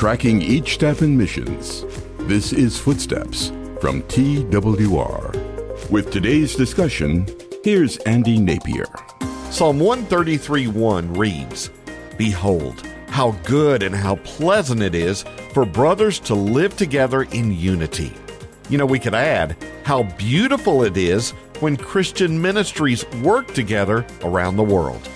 tracking each step in missions. This is Footsteps from TWR. With today's discussion, here's Andy Napier. Psalm 133 1 reads, Behold, how good and how pleasant it is for brothers to live together in unity. You know, we could add, how beautiful it is when Christian ministries work together around the world.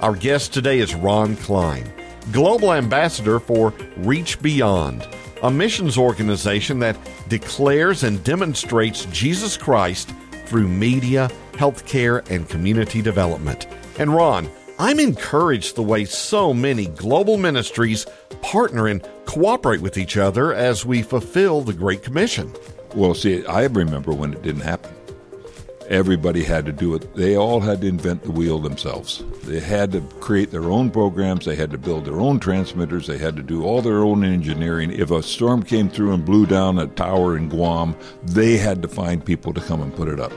Our guest today is Ron Cline, Global Ambassador for Reach Beyond, a missions organization that declares and demonstrates Jesus Christ through media, healthcare, and community development. And Ron, I'm encouraged the way so many global ministries partner and cooperate with each other as we fulfill the Great Commission. Well, see, I remember when it didn't happen. Everybody had to do it. They all had to invent the wheel themselves. They had to create their own programs. They had to build their own transmitters. They had to do all their own engineering. If a storm came through and blew down a tower in Guam, they had to find people to come and put it up.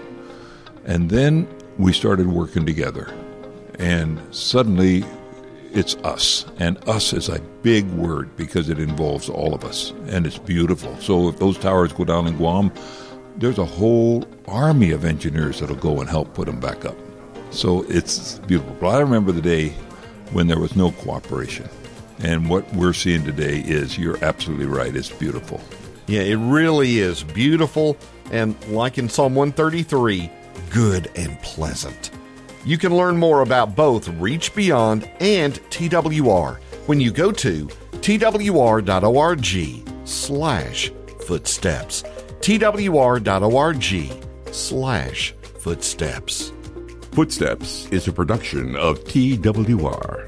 And then we started working together. And suddenly it's us. And us is a big word because it involves all of us. And it's beautiful. So if those towers go down in Guam, there's a whole army of engineers that'll go and help put them back up. So it's beautiful. But I remember the day when there was no cooperation. And what we're seeing today is you're absolutely right. It's beautiful. Yeah, it really is beautiful. And like in Psalm 133, good and pleasant. You can learn more about both Reach Beyond and TWR when you go to twr.org slash footsteps. twr.org slash footsteps. Footsteps is a production of TWR.